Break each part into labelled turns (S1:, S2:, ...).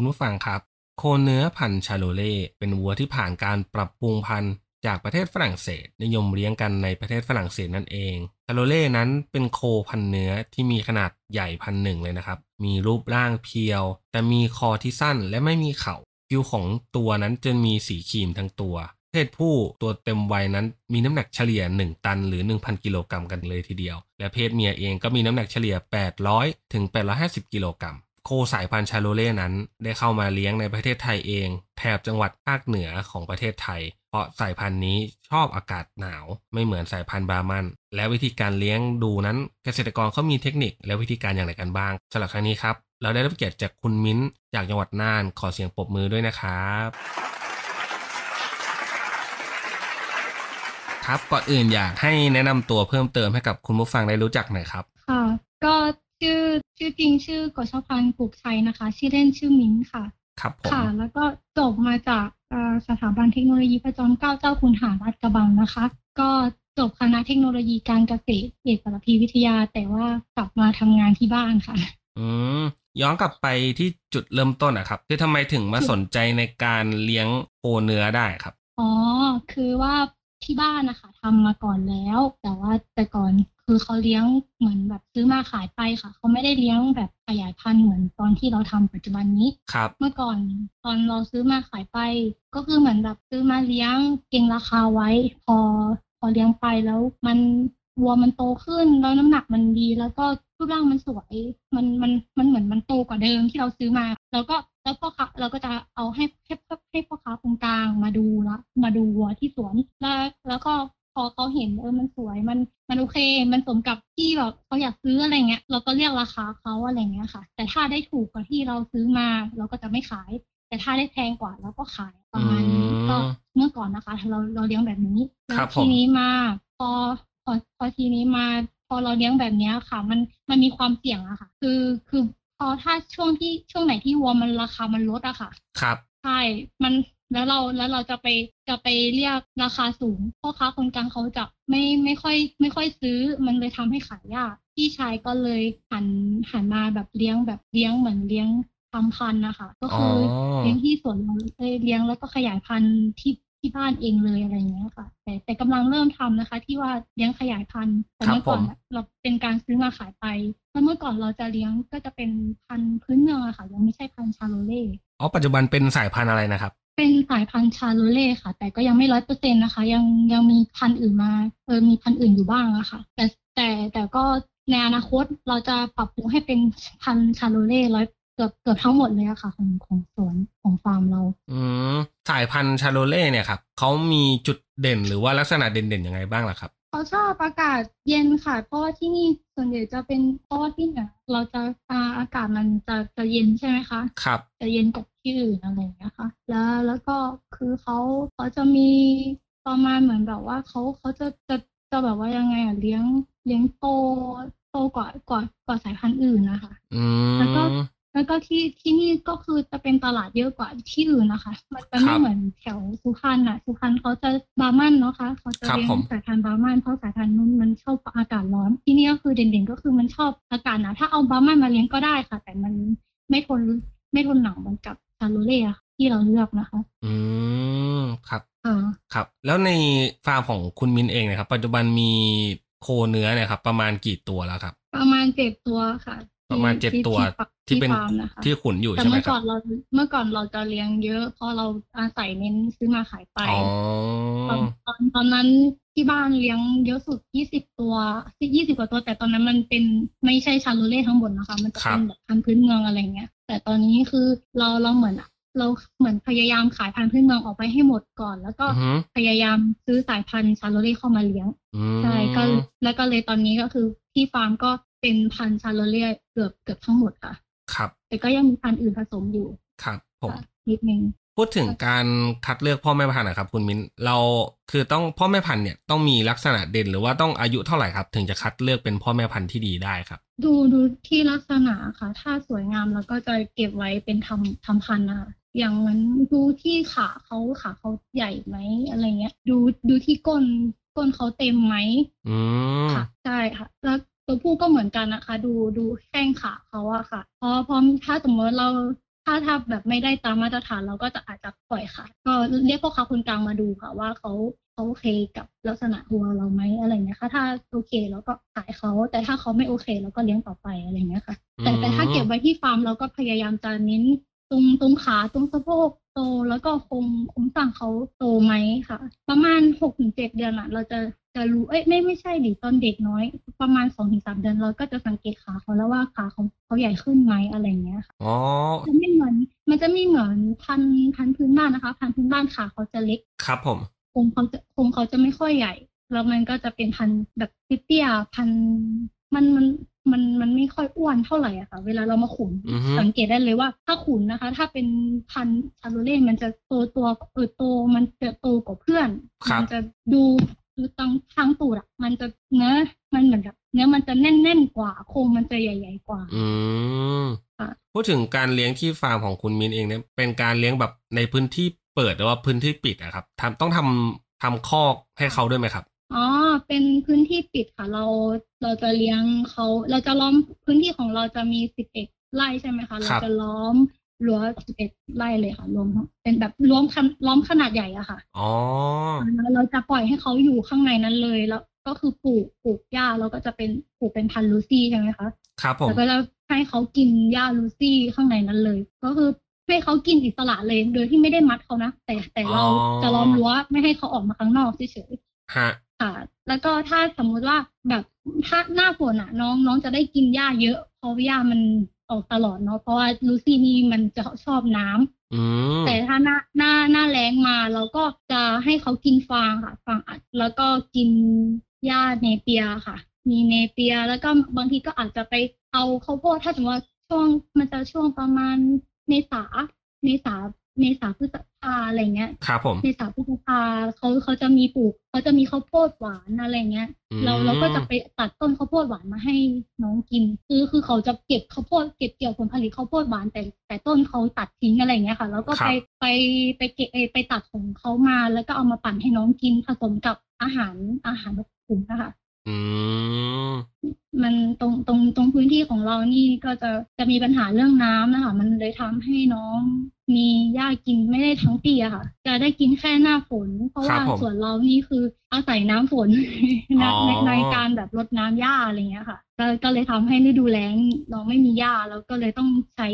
S1: คุณผู้ฟังครับ โคเนื้อพันชาโลเล่เป็นวัวที่ผ่านการปรับปรุงพันธุ์จากประเทศฝรั่งเศส นิยมเลี้ยงกันในประเทศฝรั่งเศสนั่นเองชาโลเล่นั้นเป็นโคพันเนื้อที่มีขนาดใหญ่พันหนึ่งเลยนะครับ มีรูปร่างเพียว แต่มีคอที่สั้นและไม่มีเขา่าผิวของตัวนั้นจะมีสีครีมทั้งตัว เพศผู้ตัวเต็มวัยนั้นมีน้ำหนักเฉลี่ย 1 ตันหรือ 1,000 กิโลกรัมกันเลยทีเดียว และเพศเมียเองก็มีน้ำหนักเฉลี่ย 800 ถึง 850 กิโลกรัม โคสายพันธุ์ชาโลเล่นั้น ได้เข้ามาเลี้ยงในประเทศไทยเอง แถบจังหวัดภาคเหนือของประเทศไทย เพราะสายพันธุ์นี้ชอบอากาศหนาวไม่เหมือนสายพันธุ์บามัน และวิธีการเลี้ยงดูนั้นเกษตรกรเขามีเทคนิคและวิธีการอย่างไรกันบ้างสำหรับครั้งนี้ครับ เราได้รับเกียรติจากคุณมิ้นจากจังหวัดน่านขอเสียงปรบมือด้วยนะครับครับก่อนอื่นอยากให้แนะนำตัวเพิ่มเติมให้กับคุณผู้ฟังได้รู้จักหน่อยครับ
S2: ค่ะก็ ชื่อชื่อจริงชื่อกฤษพันธ์ปลูกชัยนะคะ ชื่อเล่นชื่อมิ้นท์ค่ะ
S1: ครับผม
S2: ค่ะ แล้วก็จบมาจากเอ่อสถาบันเทคโนโลยีพระจอมเกล้าเจ้าคุณหารัฐกระบังนะคะ ก็จบคณะเทคโนโลยีการเกษตรเอกปรัพีวิทยา แต่ว่ากลับมาทำงานที่บ้านค่ะ
S1: อืมย้อนกลับไปที่จุดเริ่มต้นอะครับ คือทำไมถึงมาสนใจในการเลี้ยงโคเนื้อได้ครับ
S2: อ๋อ คือว่าที่บ้านนะคะทำมาก่อนแล้ว แต่ว่าแต่ก่อน คือเขาเลี้ยงเหมือนแบบซื้อมาขายไปค่ะ เขาไม่ได้เลี้ยงแบบขยายพันธุ์เหมือนตอนที่เราทำปัจจุบันนี้
S1: ครับ
S2: เมื่อก่อนตอนเราซื้อมาขายไป ก็คือเหมือนแบบซื้อมาเลี้ยงเก็งราคาไว้ พอพอเลี้ยงไปแล้วมันวัวมันโตขึ้นแล้วน้ำหนักมันดี แล้วก็รูปร่างมันสวย มันมันมันเหมือนมันโตกว่าเดิมที่เราซื้อมา แล้วก็แล้วพ่อค้าเราก็จะเอาให้ให้ให้พ่อค้าคนกลางมาดูละมาดูวัวที่สวนแล้วแล้วก็พ อเขาเห็นเออมันสวยมันมันโอเค มันสมกับที่แบบเขาอยากซื้ออะไรเงี้ย เราก็เรียกราคาเขาอะไรเงี้ยค่ะ แต่ถ้าได้ถูกกว่าที่เราซื้อมา เราก็จะไม่ขาย แต่ถ้าได้แพงกว่าเราก็ขายประมาณนี้
S1: อืม
S2: ก็เมื่อก่อนนะคะเราเราเลี้ยงแบบนี้แล้
S1: ครั
S2: ว
S1: บผม
S2: ทีนี้มาพอพอพอทีนี้มาพอเราเลี้ยงแบบเนี้ยค่ะ มันมันมีความเสี่ยงอะค่ะ คือคือพอถ้าช่วงที่ช่วงไหนที่วัวมันราคามันลดอะค่ะ
S1: ครับ
S2: ใช่มัน แล้วเราแล้วเราจะไปจะไปเรียกราคาสูงพ่อค้าคนกลางเขาจะไม่ไม่ค่อย ไม่ค่อยซื้อมันเลยทำให้ขายยากพี่ชายก็เลยหันหันมาแบบเลี้ยงแบบเลี้ยงเหมือนเลี้ยงทำพันธุ์นะคะ ก็คืออ
S1: อ
S2: เลี้ยงที่สวนเราเลยเลี้ยงแล้วก็ขยายพันธุ์ที่ที่บ้านเองเลยอะไรอย่างเงี้ยค่ะ แต่แต่กำลังเริ่มทำนะคะ ที่ว่าเลี้ยงขยายพันธุ์แต่
S1: ครับ
S2: เมื่อก่อน
S1: ผม
S2: อะเราเป็นการซื้อมาขายไปแล้วเมื่อก่อนเราจะเลี้ยงก็จะเป็นพันธุ์พื้นเมืองอะค่ะ ยังไม่ใช่พันธุ์ชาโลเล่
S1: อ๋อปัจจุบันเป็นสายพันธุ์อะไรนะครับ
S2: เป็นสายพันธุ์ชาโลเล่ค่ะ แต่ก็ยังไม่ร้อยเปอร์เซ็นต์นะคะ ยังยังมีพันธุ์อื่นมาเออมีพันธุ์อื่นอยู่บ้างอะค่ะ แต่แต่แต่ก็ในอนาคตเราจะปรับปรุงให้เป็นพันธุ์ชาโลเล่ร้อยเกือบเกือบทั้งหมดเลยอะค่ะ ของของสวนของฟาร์มเรา
S1: อืมสายพันธุ์ชาโลเล่เนี่ยครับเขามีจุดเด่นหรือว่าลักษณะเด่นๆยังไงบ้างล่ะครับ
S2: เขาชอบอากาศเย็นค่ะ เพราะว่าที่นี่ส่วนใหญ่จะเป็นเพราะว่าที่เนี่ยเราจะอ่าอากาศมันจะจะเย็นใช่ไหมคะ
S1: ครับ
S2: จะเย็นกว่าที่อื่นอะไรอย่างเงี้ยค่ะ แล้วแล้วก็คือเขาเขาจะมีประมาณเหมือนแบบว่าเขาเขาจะจะจะแบบว่ายังไงอะเลี้ยงเลี้ยงโตโตกว่ากว่ากว่าสายพันธุ์อื่นนะคะ
S1: อื
S2: แล้วก็
S1: ม
S2: แล้วก็ที่ที่นี่ก็คือจะเป็นตลาดเยอะกว่าที่อื่นนะคะ มันจะ
S1: ค
S2: ไม่
S1: รับ
S2: เหมือนแถวสุพรรณอะสุพรรณเขาจะบาร์มันเนาะคะเขาจะ
S1: ครับ
S2: เลี้ย
S1: ผ
S2: ง
S1: ม
S2: สายพันธุ์บาร์มันเพราะสายพันธุ์นู้นมันชอบอากาศร้อน ที่นี่ก็คือเด่นๆก็คือมันชอบอากาศหนาวถ้าเอาบาร์มันมาเลี้ยงก็ได้ค่ะ แต่มันไม่ทนไม่ทนหนาวเหมือนกับชาโลเล่อะค่ะที่เราเลือกนะคะ
S1: อืมครับ
S2: อ่า
S1: ครับ แล้วในฟาร์มของคุณมินเองเนะครับ ปัจจุบันมีโคเนื้อเนี่ยครับ ประมาณกี่ตัวแล้วครับ
S2: ประมาณเจ็ดตัวค่ะที่
S1: ประมาณเจ็ด
S2: ที่
S1: ตัว
S2: ที่
S1: ที่เป็น
S2: ฟาร์มนะคะ
S1: ที่ขุนอยู่
S2: แต่
S1: ใช่ไหม
S2: เมื่อ
S1: ค
S2: ก่
S1: รั
S2: อบนเราเมื่อก่อนเราจะเลี้ยงเยอะเพราะเราอาศัยเน้นซื้อมาขายไป
S1: อ๋อ
S2: ตอนตอนตอนนั้นที่บ้านเลี้ยงเยอะสุดยี่สิบตัวยี่สิบกว่าตัว แต่ตอนนั้นมันเป็นไม่ใช่ชาโลเล่ทั้งหมดนะคะ มันจะเป็นแบบพันธุ์พื้นเมืองอะไรเงี้ย แต่ตอนนี้คือเราเราเหมือนเราเหมือนพยายามขายพันธุ์พื้นเมืองออกไปให้หมดก่อน แล้วก็
S1: อือฮึ
S2: พยายามซื้อสายพันธุ์ชาโลเล่เข้ามาเลี้ยง
S1: อืม
S2: ใช่ก็แล้วก็เลยตอนนี้ก็คือที่ฟาร์มก็ เป็นพันธุ์ชาโลเล่เกือบเกือบทั้งหมดค่ะ
S1: ครับ
S2: แต่ก็ยังมีพันธุ์อื่นผสมอยู่
S1: ครับผม
S2: ค่ะนิดนึง
S1: พูดถึงการคัดเลือกพ่อแม่พันธุ์นะครับ คุณมิ้นเราคือต้องพ่อแม่พันธุ์เนี่ยต้องมีลักษณะเด่นหรือว่าต้องอายุเท่าไหร่ครับ ถึงจะคัดเลือกเป็นพ่อแม่พันธุ์ที่ดีได้ครับ
S2: ดูดูที่ลักษณะค่ะ ถ้าสวยงามเราก็จะเก็บไว้เป็นทำทำพันธุ์นะคะอย่างเหมันดูที่ขาเขาขาเขาใหญ่ไหมอะไรเงี้ย ดูดูที่ก้นก้นเขาเต็มไหม
S1: อืม
S2: ค่ะใช่ค่ะ แล้ว ตัวผู้ก็เหมือนกันนะคะ ดูดูแข้งขาเขาอะค่ะเพราะเพราะถ้าสมมติเราถ้าถ้าแบบไม่ได้ตามมาตรฐานเราก็จะอาจจะปล่อยค่ะ ก็เรียกพ่อค้าคนกลางมาดูค่ะ ว่าเขาเขาโอเคกับลักษณะวัวเราไหมอะไรเงี้ยค่ะ ถ้าโอเคเราก็ขายเขาแต่ถ้าเขาไม่โอเคเราก็เลี้ยงต่อไปอะไรเงี้ยค่ะ แต่แต่ถ้าเก็บไว้ที่ฟาร์มเราก็พยายามจะเน้นตรงตรงขาตรงสะโพกโตแล้วก็โครงโครงสร้างเขาโตไหมค่ะ ประมาณหกถึงเจ็ดเดือนอะเราจะ จะรู้เอ้ยไม่ไม่ใช่ดิตอนเด็กน้อย ประมาณสองถึงสามเดือนเราก็จะสังเกตขาเขาแล้วว่าขาเขาเขาใหญ่ขึ้นไหมอะไรเงี้ยค่ะ
S1: อ๋อ
S2: จะไม่เหมือน มันจะไม่เหมือนพันธุ์พันธุ์พื้นบ้านนะคะพันธุ์พื้นบ้านขาเขาจะเล็ก
S1: ครับผม
S2: โครงเขาจะโครงเขาจะไม่ค่อยใหญ่ แล้วมันก็จะเป็นพันธุ์แบบเตี้ยๆพันธุ์มันมันมันมันไม่ค่อยอ้วนเท่าไหร่อะค่ะ เวลาเรามาขุน
S1: อือฮึ
S2: สังเกตได้เลยว่าถ้าขุนนะคะ ถ้าเป็นพันธุ์ชาโลเล่มันจะโตตัวเออโตมันจะโตกว่าเพื่อน
S1: ครับ
S2: มัจะดู ดูตังทางตูดอะมันจะเนื้อมันเหมือนกับเนื้อมันจะแน่นๆกว่าโครงมันจะใหญ่ ๆ กว่า
S1: อืม
S2: ค่ะ
S1: พูดถึงการเลี้ยงที่ฟาร์มของคุณมินเองเนี่ยเป็นการเลี้ยงแบบในพื้นที่เปิดหรือว่าพื้นที่ปิดอะครับทำต้องทำทำคอกให้เขาด้วยไหมครับ
S2: อ๋อเป็นพื้นที่ปิดค่ะ เราเราจะเลี้ยงเขาเราจะล้อมพื้นที่ของเราจะมีสิบเอ็ดไร่ใช่ไหมคะ เราจะล้อม รั้วสิบเอ็ดไร่เลยค่ะรวมทั้งเป็นแบบรวมคันล้อมขนาดใหญ่อะค่ะ
S1: อ๋อ
S2: แล้วเราจะปล่อยให้เขาอยู่ข้างในนั้นเลยแล้วก็คือปลูกปลูกหญ้าเราก็จะเป็นปลูกเป็นพันธุ์ลูซี่ใช่ไหมคะ
S1: ครับผม
S2: แล้วก็จะให้เขากินหญ้าลูซี่ข้างในนั้นเลย ก็คือให้เขากินอิสระเลยโดยที่ไม่ได้มัดเขานะแต่แต่เราจะล้อมรั้วไม่ให้เขาออกมาข้างนอกเฉยๆ
S1: ฮะ
S2: ค่ะ แล้วก็ถ้าสมมุติว่าแบบถ้าหน้าฝนอะ น้องน้องจะได้กินหญ้าเยอะเพราะหญ้ามัน ออกตลอดเนาะเพราะว่าลูซี่นี่มันจะชอบน้ำ
S1: อืม
S2: แต่ถ้าหน้าหน้าหน้าแล้งมาเราก็จะให้เขากินฟางค่ะ ฟางอัดแล้วก็กินหญ้าเนเปียค่ะ มีเนเปียแล้วก็บางทีก็อาจจะไปเอาข้าวโพดถ้าสมมติว่าช่วงมันจะช่วงประมาณเมษาเมษา เมษาพฤษภาอะไรเงี้ย
S1: ครับผม
S2: เมษาพฤษภาเขาเขาจะมีปลูกเขาจะมีข้าวโพดหวานอะไรเงี้ย
S1: อืม
S2: เราเราก็จะไปตัดต้นข้าวโพดหวานมาให้น้องกิน คือคือเขาจะเก็บข้าวโพดเก็บเกี่ยวผลผลิตข้าวโพดหวานแต่แต่ต้นเขาตัดทิ้งอะไรเงี้ยค่ะ แล้วก็ไปไปไปเก็บเอ่อไปตัดของเขามาแล้วก็เอามาปั่นให้น้องกินผสมกับอาหารอาหารแบบกลุ่มนะคะ
S1: อืม
S2: มันตรงตรงตรงพื้นที่ของเรานี่ก็จะจะมีปัญหาเรื่องน้ำนะคะ มันเลยทำให้น้อง มีหญ้ากินไม่ได้ทั้งปีอะค่ะ จะได้กินแค่หน้าฝน เพราะ
S1: ครั
S2: ว่า
S1: บผม
S2: ส่วนเรานี่คืออาศัยน้ำฝนใน
S1: อ๋อ
S2: ในในการแบบรดน้ำหญ้าอะไรเงี้ยค่ะก็ก็เลยทำให้ฤดูแล้งน้องไม่มีหญ้าแล้วก็เลยต้องใช้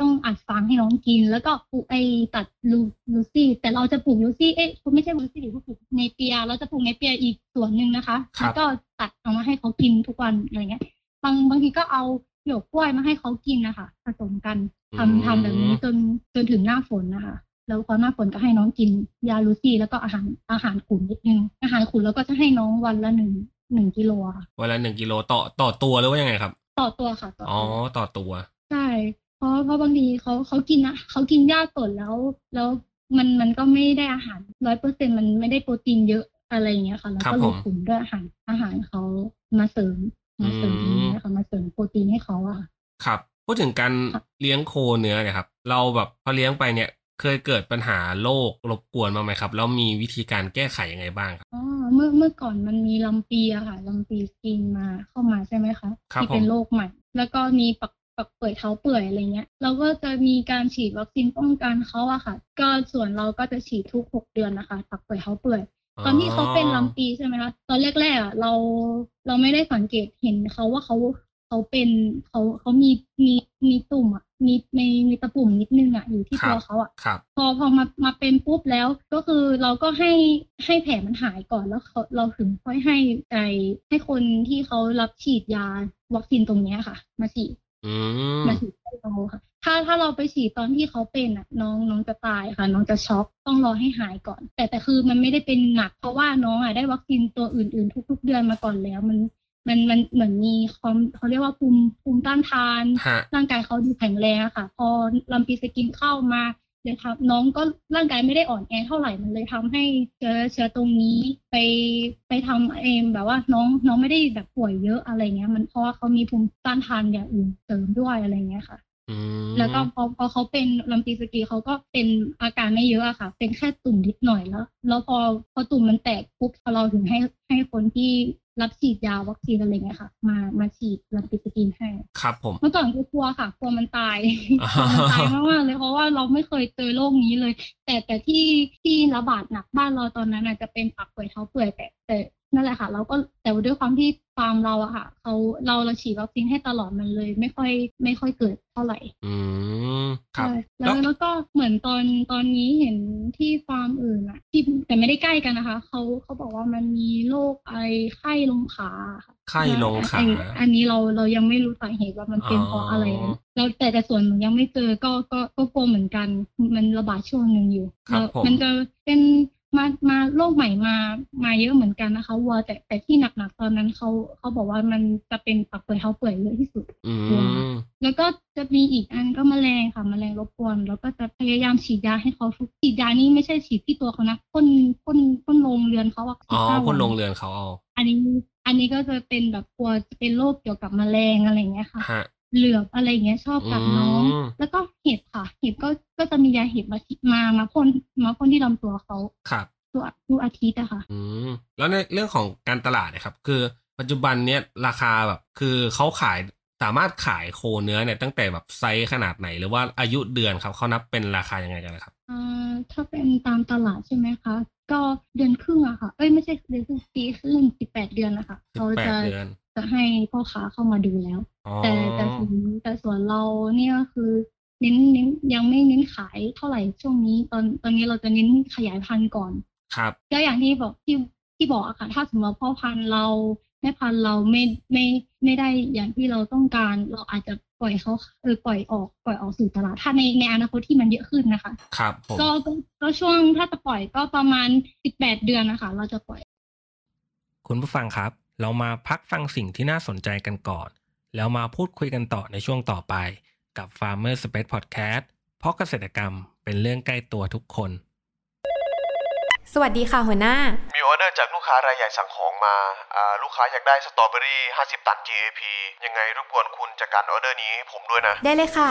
S2: ต้องอัดฟางให้น้องกิน แล้วก็ปลูกไอตัดรูรูซี่ แต่เราจะปลูกรูซี่เอ๊ะไม่ใช่รูซี่ดิปลูกเนเปียร์เราจะปลูกเนเปียร์อีกส่วนหนึ่งนะคะ
S1: ครับ
S2: แล้วก็ตัดเอามาให้เขากินทุกวันอะไรเงี้ยบางบางทีก็เอา หยวกกล้วยมาให้เขากินนะคะผสมกันทำทำแบบนี้จนจนถึงหน้าฝนนะคะ แล้วพอหน้าฝนก็ให้น้องกินหญ้ารูซี่แล้วก็อาหารอาหารข้นนิดนึงอาหารข้นแล้วก็จะให้น้องวันละหนึ่งหนึ่งกิโลอะค่ะ
S1: วันละหนึ่งกิโลต่อต่อตัวหรือว่ายังไงครับ
S2: ต่อตัวค่ะ ต่อ
S1: อ๋อ
S2: ตัว
S1: ต่อตัว
S2: ใช่เพราะเพราะบางทีเขาเขากินนะเขากินหญ้าสดแล้วแล้วมันมันก็ไม่ได้อาหารร้อยเปอร์เซ็นมันไม่ได้โปรตีนเยอะอะไรอย่างเงี้ยค่ะ แล้ว
S1: ครับ
S2: ก็เล
S1: ผ
S2: ย
S1: ม
S2: ขุนด้วยอาหารอาหารเขามาเสริม มาเสริม
S1: อืม
S2: อย่างเงี้ยค่ะมาเสริมโปรตีนให้เขาอะค่ะ
S1: ครับ พูดถึงการ
S2: ครับ
S1: เลี้ยงโคเนื้อเนี่ยครับ เราแบบพอเลี้ยงไปเนี่ยเคยเกิดปัญหาโรครบกวนบ้างไหมครับ แล้วมีวิธีการแก้ไขยังไงบ้างครับ
S2: อ๋อเมื่อเมื่อก่อนมันมีลำปีอะค่ะลำปีกินมาเข้ามาใช่ไหมคะ
S1: ครับ
S2: ที่เป็น
S1: ผม
S2: โรคใหม่ แล้วก็มีปักปักเปื่อยเท้าเปื่อยอะไรเงี้ยเราก็จะมีการฉีดวัคซีนป้องกันเขาอะค่ะ ก็ส่วนเราก็จะฉีดทุกหกเดือนนะคะ ปักเปื่อยเท้าเปื่อย ตอนที่เขาเป็นลำปีใช่ไหมคะตอนแรกๆอะเราเราไม่ได้สังเกตเห็นเขาว่าเขาเขาเป็นเขาเขามีมีมีตุ่มอะมีมีมีตะปุ่มนิดนึงอะอยู่ที่
S1: ครับ
S2: ตัวเขาอะ
S1: ครับ
S2: พอพอมามาเป็นปุ๊บแล้วก็คือเราก็ให้ให้แผลมันหายก่อนแล้วเขาเราถึงค่อยให้ไอให้คนที่เขารับฉีดยาวัคซีนตรงเนี้ยค่ะ มาฉีด
S1: อื ม
S2: มาฉีดให้เราค่ะถ้าถ้าเราไปฉีดตอนที่เขาเป็นอะ น้องน้องจะตายค่ะ น้องจะช็อกต้องรอให้หายก่อน แต่แต่คือมันไม่ได้เป็นหนักเพราะว่าน้องอะได้วัคซีนตัวอื่นๆ ทุก ๆ เดือนมาก่อนแล้ว มันมันมันเหมือนมีความเขาเรียกว่าภูมิภูมิต้านทาน
S1: ฮะ
S2: ร่างกายเขาดูแข็งแรงอะค่ะ พอลัมปีสกินเข้ามา เลยทำน้องก็ร่างกายไม่ได้อ่อนแอเท่าไหร่มันเลยทำให้เชื้อเชื้อตรงนี้ไปไปทำเองแบบว่าน้องน้องไม่ได้แบบป่วยเยอะอะไรเงี้ย มันเพราะว่าเขามีภูมิต้านทานอย่างอื่นเสริมด้วยอะไรเงี้ยค่ะแล้วก็พอพอเขาเป็นลัมปีสกินเขาก็เป็นอาการไม่เยอะอะค่ะ เป็นแค่ตุ่มนิดหน่อยแล้ว แล้วพอพอตุ่มมันแตกปุ๊บเราถึงให้ให้คนที่ รับฉีดยาวัคซีนอะไรเงี้ยค่ะ มามาฉีดลัมปีสกินให้
S1: ครับผม
S2: เมื่อก่อนก็กลัวค่ะกลัวมันตาย
S1: อ่า
S2: กลัวมันตายมากๆเลยเพราะว่าเราไม่เคยเจอโรคนี้เลย แต่แต่ที่ที่ระบาดหนักบ้านเราตอนนั้นอาจจะเป็นปากเปื่อยเท้าเปื่อยแต่แต่นั่นแหละค่ะ เราก็แต่ว่าด้วยความที่ฟาร์มเราอะค่ะเขาเราเราฉีดวัคซีนให้ตลอดมันเลย ไม่ค่อยไม่ค่อยเกิดเท่าไหร่
S1: อืม ครับ
S2: ใช่
S1: แล้
S2: แล้ววแล้วก็เหมือนตอนตอนนี้เห็นที่ฟาร์มอื่นอะที่แต่ไม่ได้ใกล้กันนะคะเขาเขาบอกว่ามันมีโรคไอไข้ลงขาค่ะ
S1: ไข้ลงขา
S2: อันอันนี้เราเรายังไม่รู้สาเหตุว่ามันเป็นเพราะอะไร
S1: อ๋อ
S2: แล้วแต่แต่ส่วนหนูยังไม่เจอก็ก็ก็กลัวเหมือนกัน มันระบาดช่วงหนึ่งอยู่
S1: ครับ
S2: แล้ว
S1: ผม
S2: มันจะเป็น มามาโรคใหม่มามาเยอะเหมือนกันนะคะวัวแต่แต่ที่หนักๆตอนนั้นเขาเขาบอกว่ามันจะเป็นปากเปื่อยเท้าเปื่อยเยอะที่สุด
S1: อืม
S2: แล้วก็จะมีอีกอันก็แมลงค่ะแมลงรบกวนแล้วก็จะพยายามฉีดยาให้เขาทุกฉีดยานี่ไม่ใช่ฉีดที่ตัวเขานะพ่นพ่นพ่นลงเรือนเขาอะ
S1: อ๋อ
S2: 15
S1: คนลง
S2: วั
S1: เรือนเขาเอา
S2: อันนี้อันนี้ก็จะเป็นแบบกลัวจะเป็นโรคเกี่ยวกับแมลงอะไรอย่างเงี้ยค่ะ
S1: ฮะ
S2: เหลือบอะไรอย่างเงี้ยชอบกัดน้อง
S1: อืม
S2: แล้วก็เห็บค่ะ เห็บก็ก็จะมียาเห็บมามามาพ่นมาพ่นที่ลำตัวเขา
S1: ครับ
S2: ทุกทุกอาทิตย์อะค่ะ
S1: อืมแล้วในเรื่องของการตลาดเนี่ยครับ คือปัจจุบันเนี้ยราคาแบบคือเขาขายสามารถขายโคเนื้อเนี่ยตั้งแต่แบบไซส์ขนาดไหน หรือว่าอายุเดือนครับเขานับเป็นราคายังไงกันนะครับ
S2: อ่าถ้าเป็นตามตลาดใช่ไหมคะ ก็เดือนครึ่งอะค่ะ เอ้ยไม่ใช่เดือนครึ่งปีครึ่งสิบแปดเดือนนะคะ
S1: สิบ
S2: เขา
S1: แปด
S2: จะ
S1: เดือน
S2: จะให้พ่อค้าเข้ามาดูแล้ว
S1: อ๋อ
S2: แต่แต่ส่วนแต่ส่วนเราเนี่ยก็คือเน้นเน้นยังไม่เน้นขายเท่าไหร่ช่วงนี้ ตอนตอนนี้เราจะเน้นขยายพันธุ์ก่อน
S1: ครับ
S2: ก็อย่างที่บอกที่ที่บอกอะค่ะถ้าสมมติว่าพ่อพันธุ์เราแม่พันธุ์เราไม่ไม่ไม่ได้อย่างที่เราต้องการ เราอาจจะปล่อยเขาเออปล่อยออกปล่อยออกสู่ตลาดถ้าในในอนาคตที่มันเยอะขึ้นนะคะ
S1: ครับผม
S2: ก็ก็ก็ช่วงถ้าจะปล่อยก็ประมาณสิบแปดเดือนนะคะ เราจะปล่อย
S1: คุณผู้ฟังครับ เรามาพักฟังสิ่งที่น่าสนใจกันก่อน แล้วมาพูดคุยกันต่อในช่วงต่อไป กับ Farmer Space Podcast เพราะเกษตรกรรมเป็นเรื่องใกล้ตัวทุกคน
S3: สวัสดีค่ะหัวหน้า
S4: มีออเดอร์จากลูกค้ารายใหญ่สั่งของมาอ่าลูกค้าอยากได้สตรอเบอรี่ 50 ตัน GAP ยังไงรบกวนคุณจัดการออเดอร์นี้ให้ผมด้วยนะ
S3: ได้เลยค่ะ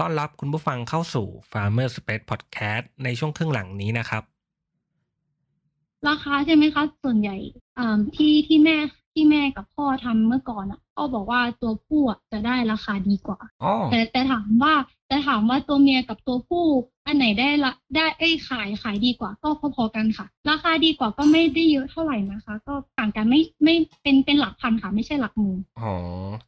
S1: ต้อนรับคุณผู้ฟังเข้าสู่ Farmer Space Podcast ในช่วงครึ่งหลังนี้นะครับ
S2: ราคาใช่ไหมคะส่วนใหญ่อ่าที่ที่แม่ที่แม่กับพ่อทำเมื่อก่อนอะพ่อบอกว่าตัวผู้อะจะได้ราคาดีกว่า
S1: อ๋อ
S2: แต่แต่ถามว่าแต่ถามว่าตัวเมียกับตัวผู้อันไหนได้ละได้เอ้ยขายขายดีกว่า ก็พอๆกันค่ะ ราคาดีกว่าก็ไม่ได้เยอะเท่าไหร่นะคะ ก็ต่างกันไม่ไม่เป็นเป็นหลักพันค่ะ ไม่ใช่หลักหมื่น
S1: อ๋อ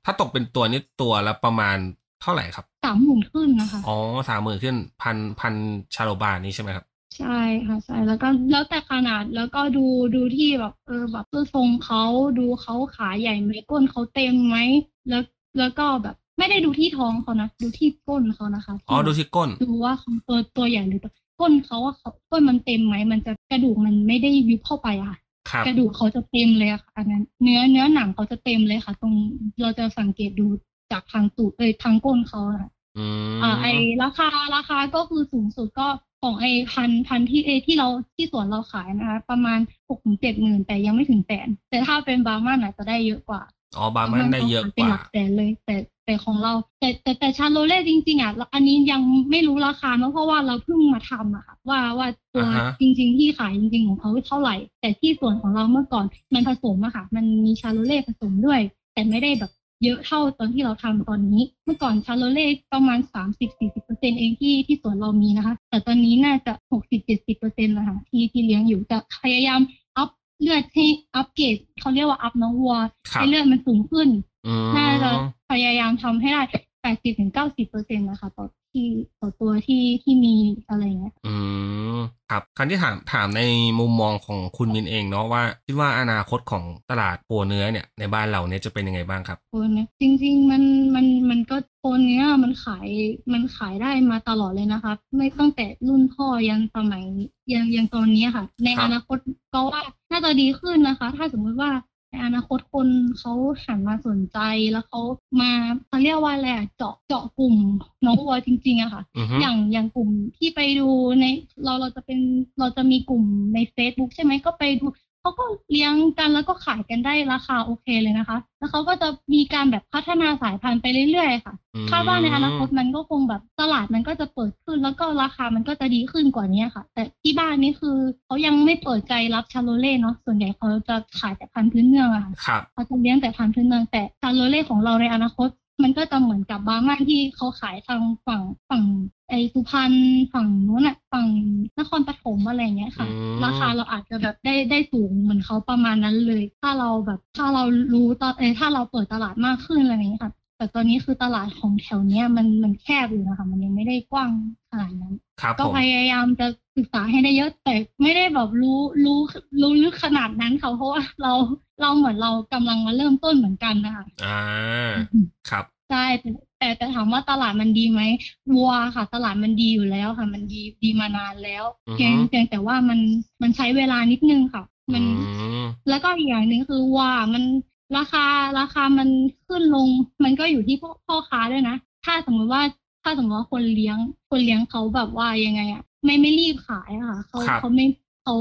S1: ถ้าตกเป็นตัวนี่ตัวละประมาณ เท่าไหร่ครับ
S2: สามหมื่นขึ้นนะคะ
S1: อ๋อสามหมื่นขึ้นพันพันชาโลบาทนี้ใช่ไหมครับ
S2: ใช่ค่ะใช่แล้วก็แล้วแต่ขนาดแล้วก็ดูดูที่แบบเออแบบตัวทรงเขาดูเขาขาใหญ่ไหมก้นเขาเต็มไหมแล้วแล้วก็แบบไม่ได้ดูที่ท้องเขานะดูที่ก้นเขานะคะ
S1: อ๋อดู
S2: แบบ
S1: ที่ก้น
S2: ดูว่าเขาตัวตัวใหญ่หรือตัวก้นเขาว่าเขาก้นมันเต็มไหมมันจะกระดูกมันไม่ได้ยุบเข้าไปอะค่ะ
S1: ครับ
S2: กระดูกเขาจะเต็มเลยอะค่ะอันนั้น เนื้อเนื้อหนังเขาจะเต็มเลยค่ะ ตรงเราจะสังเกตดู จากทางตูดเอ้ยทางก้นเขาอะค่ะ
S1: อืม
S2: อ่า ไอราคาราคาก็คือสูงสุดก็ของไอพันพันที่เอที่เราที่สวนเราขายนะคะ ประมาณหกถึงเจ็ดหมื่นแต่ยังไม่ถึงแสนแต่ถ้าเป็นบาร์มันอาจจะได้เยอะกว่า
S1: อ๋อบาร์มันได้เยอะก
S2: เป็น
S1: ว่า
S2: หลักแสนเลย แต่แต่ของเรา แต่แต่แต่ชาโลเล่จริง ๆอะอันนี้ยังไม่รู้ราคาเนอะเพราะว่าเราเพิ่งมาทำอะค่ะว่าว่าตัว
S1: อ่าฮะ
S2: จริง ๆ ที่ขายจริง ๆ ของเขาเท่าไหร่ แต่ที่ส่วนของเราเมื่อก่อนมันผสมอะค่ะ มันมีชาโลเล่ผสมด้วย แต่ไม่ได้แบบ เยอะเท่าตอนที่เราทำตอนนี้ เมื่อก่อนชาร์โรเลส์ประมาณสามสิบสี่สิบเปอร์เซ็นต์เองที่ที่สวนเรามีนะคะ แต่ตอนนี้น่าจะหกสิบเจ็ดสิบเปอร์เซ็นต์แล้วค่ะที่ที่เลี้ยงอยู่จะพยายาม up เลือดให้อัพเกรดเขาเรียกว่า up น้องวัว
S1: ครับ
S2: ให้เลือดมันสูงขึ้น
S1: อืม
S2: น่าจะพยายามทำให้ได้แปดสิบถึงเก้าสิบเปอร์เซ็นต์นะคะต่อ ที่ต่อตัวที่ที่มีอะไรเงี้ย
S1: อืมครับครั้ที่ถามถามในมุมมองของคุณมินเองเนาะว่าคิดว่าอนาคตของตลาดโปรเนื้อเนี่ยในบ้านเราเนี่ยจะเป็นยังไงบ้างครับ
S2: โคนเนี้ยจริง ๆ มันมันมันก็โคนเนี้ยมันขายมันขายได้มาตลอดเลยนะคะไม่ตั้งแต่รุ่นพ่อยันสมัยยังยังตอนนี้ค่ะ ใน
S1: ครับ
S2: อนาคตก็ว่าน่าจะดีขึ้นนะคะ ถ้าสมมุติว่า ในอนาคตคนเขาหันมาสนใจแล้วเขามาเขาเรียกว่าอะไรอะเจาะเจาะกลุ่มน้องวัวจริงๆอะค่ะ
S1: อือฮึ
S2: อย่างอย่างกลุ่มที่ไปดูในเราเราจะเป็นเราจะมีกลุ่มใน Facebook ใช่ไหมก็ไปดู เขาก็เลี้ยงกันแล้วก็ขายกันได้ราคาโอเคเลยนะคะ แล้วเขาก็จะมีการแบบพัฒนาสายพันธุ์ไปเรื่อยๆค่ะ
S1: อืม
S2: คาดว่าในอนาคตมันก็คงแบบตลาดมันก็จะเปิดขึ้น แล้วก็ราคามันก็จะดีขึ้นกว่านี้ค่ะ แต่ที่บ้านนี่คือเขายังไม่เปิดใจรับชาโลเล่เนาะส่วนใหญ่เขาจะขายแต่พันธุ์พื้นเมืองอะค่ะ
S1: ครับ
S2: เขาจะเลี้ยงแต่พันธุ์พื้นเมืองแต่ชาโลเล่ของเราในอนาคตมันก็จะเหมือนกับบาร์มันที่เขาขายทางฝั่งฝั่งไอสุพรรณฝั่งนู้นอะฝั่งนครปฐมอะไรเงี้ยค่ะ
S1: อืม
S2: ราคาเราอาจจะแบบได้ได้สูงเหมือนเขาประมาณนั้นเลย ถ้าเราแบบถ้าเรารู้ตอนเออถ้าเราเปิดตลาดมากขึ้นอะไรเงี้ยค่ะ แต่ตอนนี้คือตลาดของแถวเนี้ยมันมันแคบอยู่นะคะ มันยังไม่ได้กว้างขนาดนั้น
S1: ครับ
S2: ก็
S1: ผม
S2: พยายามจะศึกษาให้ได้เยอะ แต่ไม่ได้แบบรู้รู้รู้ลึกขนาดนั้นค่ะเพราะว่าเราเราเหมือนเรากำลังมาเริ่มต้นเหมือนกันนะคะ
S1: อ่าครับ
S2: ใช่แต่แต่แต่ถามว่าตลาดมันดีไหมวัวค่ะ ตลาดมันดีอยู่แล้วค่ะ มันดีดีมานานแล้ว
S1: อือฮึ
S2: เพียงเพียงแต่ว่ามันมันใช้เวลานิดนึงค่ะ มัน
S1: อืม
S2: แล้วก็อีกอย่างหนึ่งคือว่ามันราคาราคามันขึ้นลง มันก็อยู่ที่พ่อพ่อค้าด้วยนะ ถ้าสมมติว่าถ้าสมมติว่าคนเลี้ยง คนเลี้ยงเขาแบบว่ายังไงอะไม่ไม่รีบขายอะค่ะเขา
S1: ครับ
S2: เขาไม่ เขา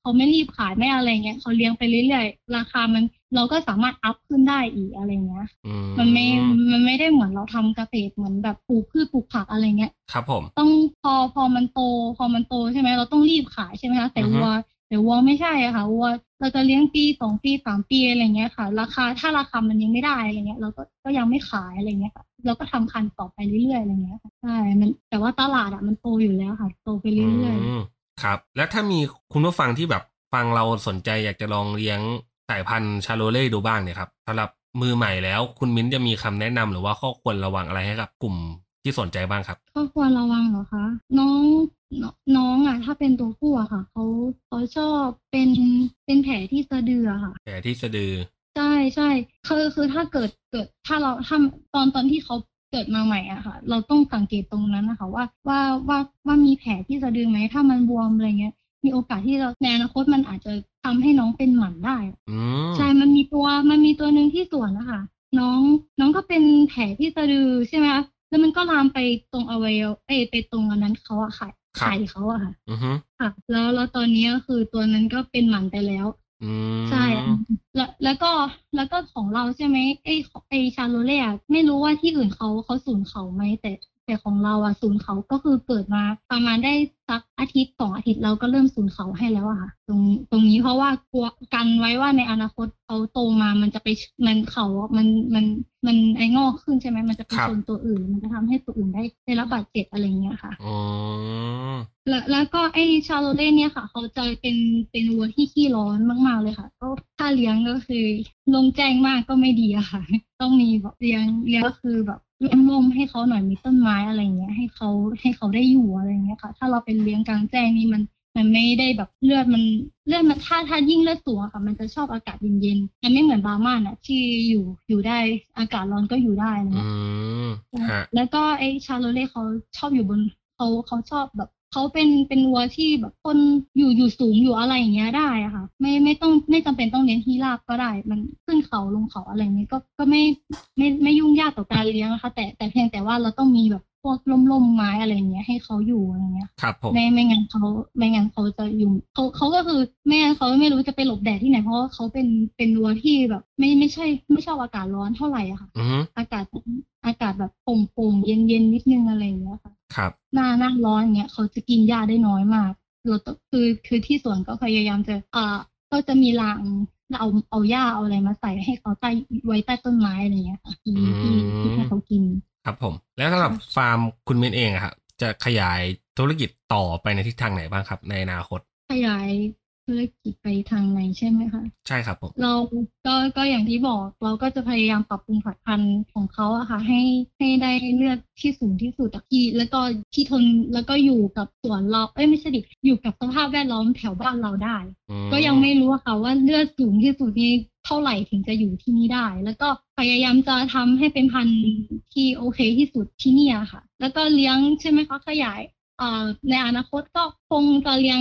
S2: เขาไม่รีบขายไม่อะไรเงี้ยเขาเลี้ยงไปเรื่อยๆราคามันเราก็สามารถอัพขึ้นได้อีกอะไรเงี้ย
S1: อื
S2: มันไม่มันไม่ได้เหมือนเราทำเกษตรเหมือนแบบปลูกพืชปลูกผักอะไรเงี้ย
S1: ครับผม
S2: ต้องพอพอมันโต พอมันโตใช่ไหมเราต้องรีบขายใช่ไหมคะแต่
S1: อือฮึ
S2: วัวแต่วัวไม่ใช่อะค่ะวัวเราจะเลี้ยงปีสองปีสามปีอะไรเงี้ยค่ะ ราคาถ้าราคามันยังไม่ได้อะไรเงี้ย เราก็ก็ยังไม่ขายอะไรเงี้ยค่ะเราก็ทำพันธุ์ต่อไปเรื่อยๆอะไรเงี้ยค่ะใช่มันแต่ว่าตลาดอะมันโตอยู่แล้วค่ะ โตไปเรื่อยๆ
S1: ม ครับ แล้วถ้ามีคุณผู้ฟังที่แบบฟังเราสนใจอยากจะลองเลี้ยงสายพันธุ์ชาโลเล่ดูบ้างเนี่ยครับสำหรับมือใหม่แล้วคุณมิ้นจะมีคำแนะนำหรือว่าข้อควรระวังอะไรให้กับกลุ่มที่สนใจบ้างครับ
S2: ก็ควรระวังเหรอคะ น้องนน้องอะ ถ้าเป็นตัวผู้อะค่ะเขาเขาชอบเป็นเป็นแผลที่สะดืออะค่ะ
S1: แผลที่สะดือ
S2: ใช่ใช่คือคือถ้าเกิดเกิดถ้าเราถ้าตอนตอนที่เขา เกิดมาใหม่อะค่ะ เราต้องสังเกตตรงนั้นนะคะ ว่าว่าว่าว่ามีแผลที่สะดือไหมถ้ามันบวมอะไรเงี้ย มีโอกาสที่เราในอนาคตมันอาจจะทำให้น้องเป็นหมันได้
S1: อืม
S2: ใช่มันมีตัวมันมีตัวหนึ่งที่สวนนะคะน้องน้องก็เป็นแผลที่สะดือใช่ไหมคะแล้วมันก็ลามไปตรงอวัยวะเอยไปตรงอันนั้นเขาอะค่ะไข่เขาอะค่ะ
S1: อือฮึ
S2: ค่ะ แล้วแล้วตอนนี้ก็คือตัวนั้นก็เป็นหมันไปแล้ว
S1: อืม
S2: ใช่ แล้วแล้วก็แล้วก็ของเราใช่ไหมไอไอชาโลเล่อะไม่รู้ว่าที่อื่นเขาเขาสูญเขาไหมแต่แต่ของเราอะสูญเขาก็คือเกิดมาประมาณได้สักอาทิตย์สองอาทิตย์เราก็เริ่มสูญเขาให้แล้วอะค่ะตรงตรงนี้เพราะว่ากลัวกันไว้ว่าในอนาคตเขาโตมามันจะไปมันเขาอะมันมันมันไองอกขึ้นใช่ไหมมันจะไปชนตัวอื่น มันจะทำให้ตัวอื่นได้ได้รับบาดเจ็บอะไรเงี้ยค่ะ
S1: อืม
S2: แล้วแล้วก็ไอชาโลเล่เนี่ยค่ะ เขาจะเป็นเป็นวัวที่ขี้ร้อนมาก ๆ เลยค่ะ ก็ถ้าเลี้ยงก็คือลงแจ้งมากก็ไม่ดีอะค่ะ ต้องมีแบบเลี้ยงเลี้ยงก็คือแบบร่มๆให้เขาหน่อยมีต้นไม้อะไรเงี้ยให้เขาให้เขาได้อยู่อะไรเงี้ยค่ะ ถ้าเราเป็นเลี้ยงกลางแจ้งนี่มัน มันไม่ได้แบบเลือดมันเลือดมันถ้าถ้ายิ่งเลือดสูงอะค่ะ มันจะชอบอากาศเย็นๆมันไม่เหมือนบาร์มันอะที่อยู่อยู่ได้อากาศร้อนก็อยู่ได้อะไร
S1: อื
S2: เงี้ย
S1: มฮะ
S2: แล้วก็ไอชาโลเล่เขาชอบอยู่บนเขาเขาชอบแบบเขาเป็นเป็นวัวที่แบบคนอยู่อยู่สูงอยู่อะไรอย่างเงี้ยได้อะค่ะ ไม่ไม่ต้องไม่จำเป็นต้องเลี้ยงที่ราบก็ได้ มันขึ้นเขาลงเขาอะไรเงี้ยก็ก็ไม่ไม่ไม่ยุ่งยากต่อการเลี้ยงนะคะ แต่แต่เพียงแต่ว่าเราต้องมีแบบ พวกล่มๆไม้อะไรเงี้ยให้เขาอยู่อะไรเงี้ย
S1: ครับผม
S2: ไม่ไม่งั้นเขาไม่งั้นเขาจะอยู่เขาเขาก็คือไม่งั้นเขาไม่รู้จะไปหลบแดดที่ไหนเพราะว่าเขาเป็นเป็นวัวที่แบบ ไม่ไม่ใช่ไม่ชอบอากาศร้อนเท่าไหร่อะค่ะ
S1: อือฮึ
S2: อากาศอากาศแบบโปร่งๆเย็นๆนิดนึงอะไรอย่างเงี้ยค่ะ
S1: ครับ
S2: หน้าหน้าร้อนอย่างเงี้ยเขาจะกินหญ้าได้น้อยมากเราต้องคือคือที่สวนก็พยายามจะอ่าก็จะมีรางเอาเอาหญ้าเอาอะไรมาใส่ให้เขาใต้ไว้ใต้ต้นไม้อะไรอย่างเงี้ยค่ะที่ที่ที่ให้เขากิน
S1: ครับผม แล้วสำหรับฟาร์มคุณมิ้นเองอะครับจะขยายธุรกิจต่อไปในทิศทางไหนบ้างครับ ในอนาคต
S2: ขยายธุรกิจไปทางไหนใช่ไหมคะ
S1: ใช่ครับผม
S2: เราก็ก็อย่างที่บอกเราก็จะพยายามปรับปรุงผลิตภัณฑ์ของเขาอะค่ะ ให้ให้ได้เลือดที่สูงที่สุดอะที่แล้วก็ที่ทนแล้วก็อยู่กับสวนเราเอ้ยไม่ใช่ดิอยู่กับสภาพแวดล้อมแถวบ้านเราได้
S1: อืม
S2: ก็ยังไม่รู้อะค่ะว่าเลือดสูงที่สุดนี่ เท่าไหร่ถึงจะอยู่ที่นี่ได้ แล้วก็พยายามจะทำให้เป็นพันธุ์ที่โอเคที่สุดที่เนี่ยค่ะ แล้วก็เลี้ยงใช่ไหมคะขยายเอ่อในอนาคตก็คงจะเลี้ยง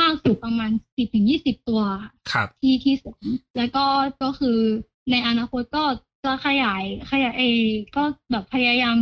S2: มากสุดประมาณสิบถึงยี่สิบตัวค่ะ
S1: ครับ
S2: ที่ที่สวนแล้วก็ก็คือในอนาคตก็จะขยายขยายเออก็แบบพยายาม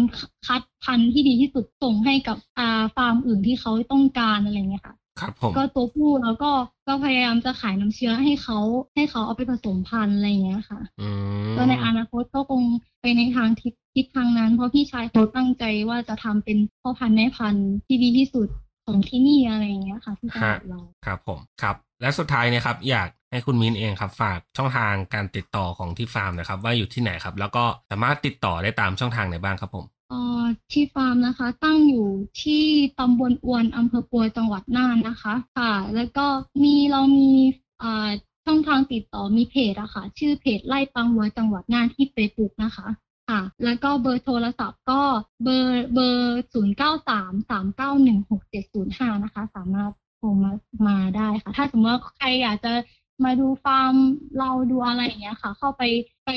S2: คัดพันธุ์ที่ดีที่สุดส่งให้กับอ่าฟาร์มอื่นที่เขาต้องการอะไรเงี้ยค่ะ
S1: ครับผม
S2: ก็ตัวผู้แล้วก็ก็พยายามจะขายน้ำเชื้อให้เขาให้เขาเอาไปผสมพันธุ์อะไรเงี้ยค่ะ
S1: อืม
S2: ก็ในอนาคตก็คงไปในทางทิศทิศทางนั้น เพราะพี่ชายเขาตั้งใจว่าจะทำเป็นพ่อพันธุ์แม่พันธุ์ที่ดีที่สุดของที่นี่อะไรเงี้ยค่ะที่จังหวัดเรา
S1: ครับผมครับ และสุดท้ายเนะครับ อยากให้คุณมิ้นเองครับ ฝากช่องทางการติดต่อของที่ฟาร์มนะครับ ว่าอยู่ที่ไหนครับ แล้วก็สามารถติดต่อได้ตามช่องทางไหนบ้างครับผม
S2: เอ่อ ที่ฟาร์มนะคะ ตั้งอยู่ที่ตำบลอวนอำเภอปัวจังหวัดน่านนะคะ ค่ะ แล้วก็มีเรามีช่องทางติดต่อมีเพจอะค่ะ ชื่อเพจไล่ปังวัวจังหวัดน่านที่เฟซบุ๊กนะคะ ค่ะ แล้วก็เบอร์โทรศัพท์ก็เบอร์เบอร์ศูนย์เก้าสามสามเก้าหนึ่งหกเจ็ดศูนย์ห้านะคะ สามารถโทรมามาได้ค่ะ ถ้าสมมติว่าใครอยากจะ มาดูฟาร์มเราดูอะไรอย่างเงี้ยค่ะ เข้าไปไป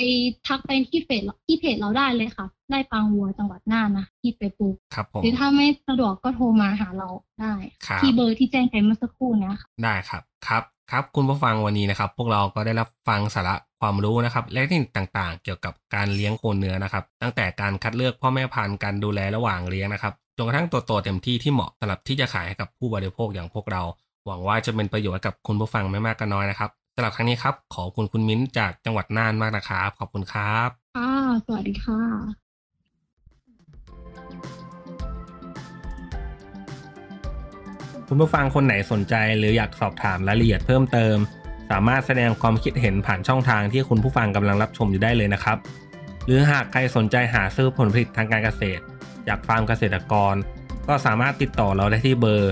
S2: ทักไปที่เพจที่เพจเราได้เลยค่ะไร่ปังวัวจังหวัดน่านนะที่เฟซบุ๊ก
S1: ครับผม
S2: หรือถ้าไม่สะดวกก็โทรมาหาเราได้
S1: ครับ
S2: ที่เบอร์ที่แจ้งไปเมื่อสักครู่เนี้ยค่ะ
S1: ได้ครับครับครับคุณผู้ฟังวันนี้นะครับ พวกเราก็ได้รับฟังสาระความรู้นะครับและเทคนิคต่างๆ เกี่ยวกับการเลี้ยงโคเนื้อนะครับ ตั้งแต่การคัดเลือกพ่อแม่พันธุ์การดูแลระหว่างเลี้ยงนะครับจนกระทั่งตัวโตเต็มที่ที่เหมาะสำหรับที่จะขายให้กับผู้บริโภคอย่างพวกเรา หวังว่าจะเป็นประโยชน์กับคุณผู้ฟังไม่มากก็น้อยนะครับสำหรับครั้งนี้ครับ ขอบคุณคุณมิ้นจากจังหวัดน่านมากนะครับ ขอบคุณครับ
S2: ค่ะสวัสดีค่ะ
S1: คุณผู้ฟังคนไหนสนใจหรืออยากสอบถามรายละเอียดเพิ่มเติม สามารถแสดงความคิดเห็นผ่านช่องทางที่คุณผู้ฟังกำลังรับชมอยู่ได้เลยนะครับ หรือหากใครสนใจหาซื้อผลผลิตทางการเกษตร จากฟาร์มเกษตรกร ก็สามารถติดต่อเราได้ที่เบอร์